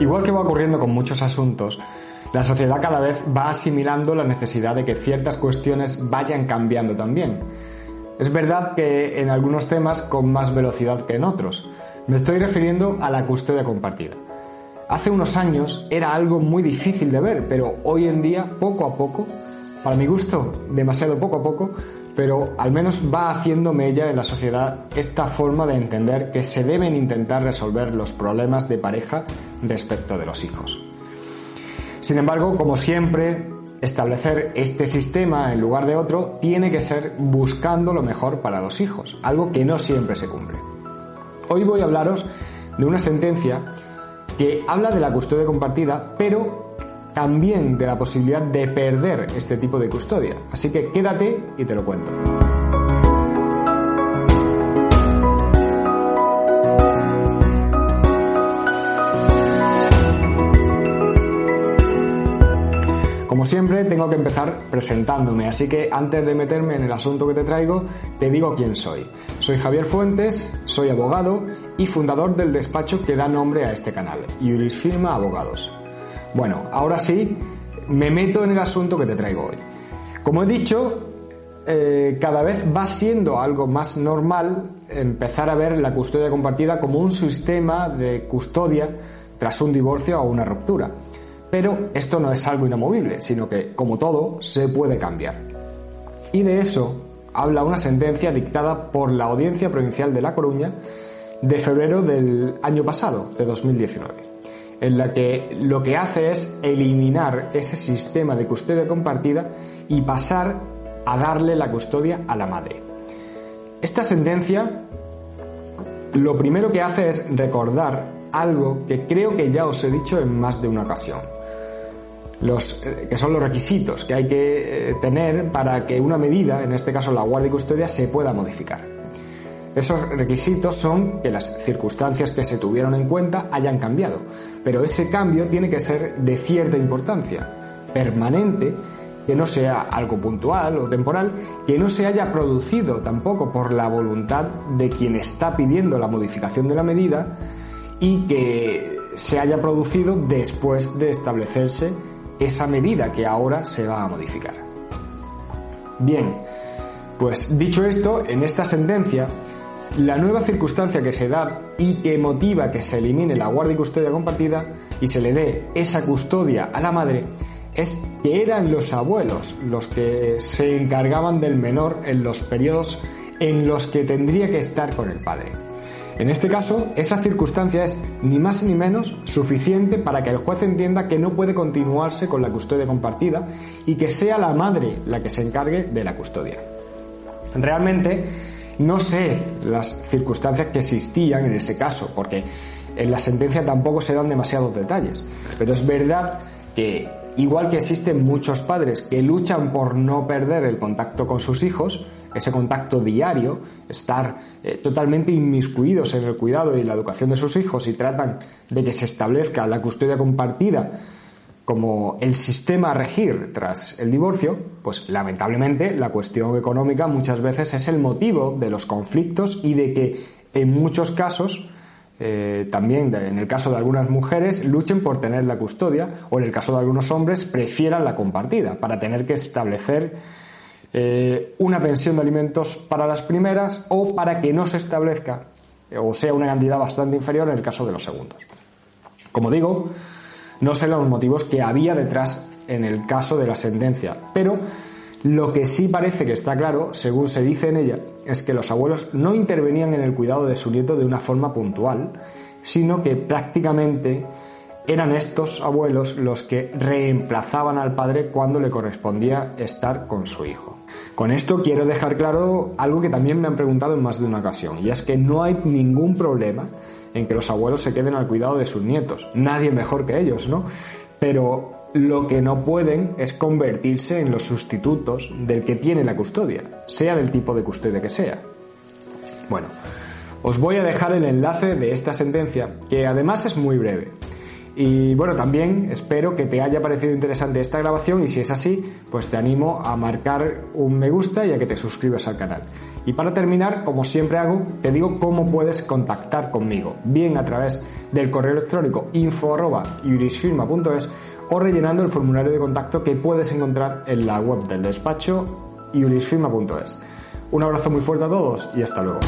Igual que va ocurriendo con muchos asuntos, la sociedad cada vez va asimilando la necesidad de que ciertas cuestiones vayan cambiando también. Es verdad que en algunos temas con más velocidad que en otros. Me estoy refiriendo a la custodia compartida. Hace unos años era algo muy difícil de ver, pero hoy en día, poco a poco, para mi gusto, demasiado poco a poco, pero al menos va haciendo mella en la sociedad esta forma de entender que se deben intentar resolver los problemas de pareja respecto de los hijos. Sin embargo, como siempre, establecer este sistema en lugar de otro tiene que ser buscando lo mejor para los hijos, algo que no siempre se cumple. Hoy voy a hablaros de una sentencia que habla de la custodia compartida, pero también de la posibilidad de perder este tipo de custodia. Así que quédate y te lo cuento. Como siempre, tengo que empezar presentándome, así que antes de meterme en el asunto que te traigo, te digo quién soy. Soy Javier Fuentes, soy abogado y fundador del despacho que da nombre a este canal, Iuris Firma Abogados. Bueno, ahora sí, me meto en el asunto que te traigo hoy. Como he dicho, eh, cada vez va siendo algo más normal empezar a ver la custodia compartida como un sistema de custodia tras un divorcio o una ruptura. Pero esto no es algo inamovible, sino que, como todo, se puede cambiar. Y de eso habla una sentencia dictada por la Audiencia Provincial de La Coruña de febrero del año pasado, de 2019, en la que lo que hace es eliminar ese sistema de custodia compartida y pasar a darle la custodia a la madre. Esta sentencia lo primero que hace es recordar algo que creo que ya os he dicho en más de una ocasión los, eh, que son los requisitos que hay que eh, tener para que una medida, en este caso la guardia y custodia, se pueda modificar. Esos requisitos son que las circunstancias que se tuvieron en cuenta hayan cambiado, pero ese cambio tiene que ser de cierta importancia, permanente, que no sea algo puntual o temporal, que no se haya producido tampoco por la voluntad de quien está pidiendo la modificación de la medida y que se haya producido después de establecerse esa medida que ahora se va a modificar. Bien, pues dicho esto, en esta sentencia, la nueva circunstancia que se da y que motiva que se elimine la guardia y custodia compartida y se le dé esa custodia a la madre es que eran los abuelos los que se encargaban del menor en los periodos en los que tendría que estar con el padre. En este caso, esa circunstancia es ni más ni menos suficiente para que el juez entienda que no puede continuarse con la custodia compartida y que sea la madre la que se encargue de la custodia. Realmente no sé las circunstancias que existían en ese caso, porque en la sentencia tampoco se dan demasiados detalles, pero es verdad que igual que existen muchos padres que luchan por no perder el contacto con sus hijos, ese contacto diario, estar eh, totalmente inmiscuidos en el cuidado y la educación de sus hijos y tratan de que se establezca la custodia compartida como el sistema a regir tras el divorcio, pues lamentablemente la cuestión económica muchas veces es el motivo de los conflictos y de que en muchos casos eh, también en el caso de algunas mujeres luchen por tener la custodia o en el caso de algunos hombres prefieran la compartida para tener que establecer eh, una pensión de alimentos para las primeras o para que no se establezca o sea una cantidad bastante inferior en el caso de los segundos. Como digo, no sé los motivos que había detrás en el caso de la sentencia, pero Lo que sí parece que está claro, según se dice en ella, es que los abuelos no intervenían en el cuidado de su nieto de una forma puntual, sino que prácticamente eran estos abuelos los que reemplazaban al padre cuando le correspondía estar con su hijo. Con esto quiero dejar claro algo que también me han preguntado en más de una ocasión, y es que no hay ningún problema en que los abuelos se queden al cuidado de sus nietos. Nadie mejor que ellos, ¿no? Pero lo que no pueden es convertirse en los sustitutos del que tiene la custodia, sea del tipo de custodia que sea. Bueno, os voy a dejar el enlace de esta sentencia, que además es muy breve. Y bueno, también espero que te haya parecido interesante esta grabación y si es así, pues te animo a marcar un me gusta y a que te suscribas al canal. Y para terminar, como siempre hago, te digo cómo puedes contactar conmigo, bien a través del correo electrónico info@jurisfirma.es o rellenando el formulario de contacto que puedes encontrar en la web del despacho jurisfirma.es. Un abrazo muy fuerte a todos y hasta luego.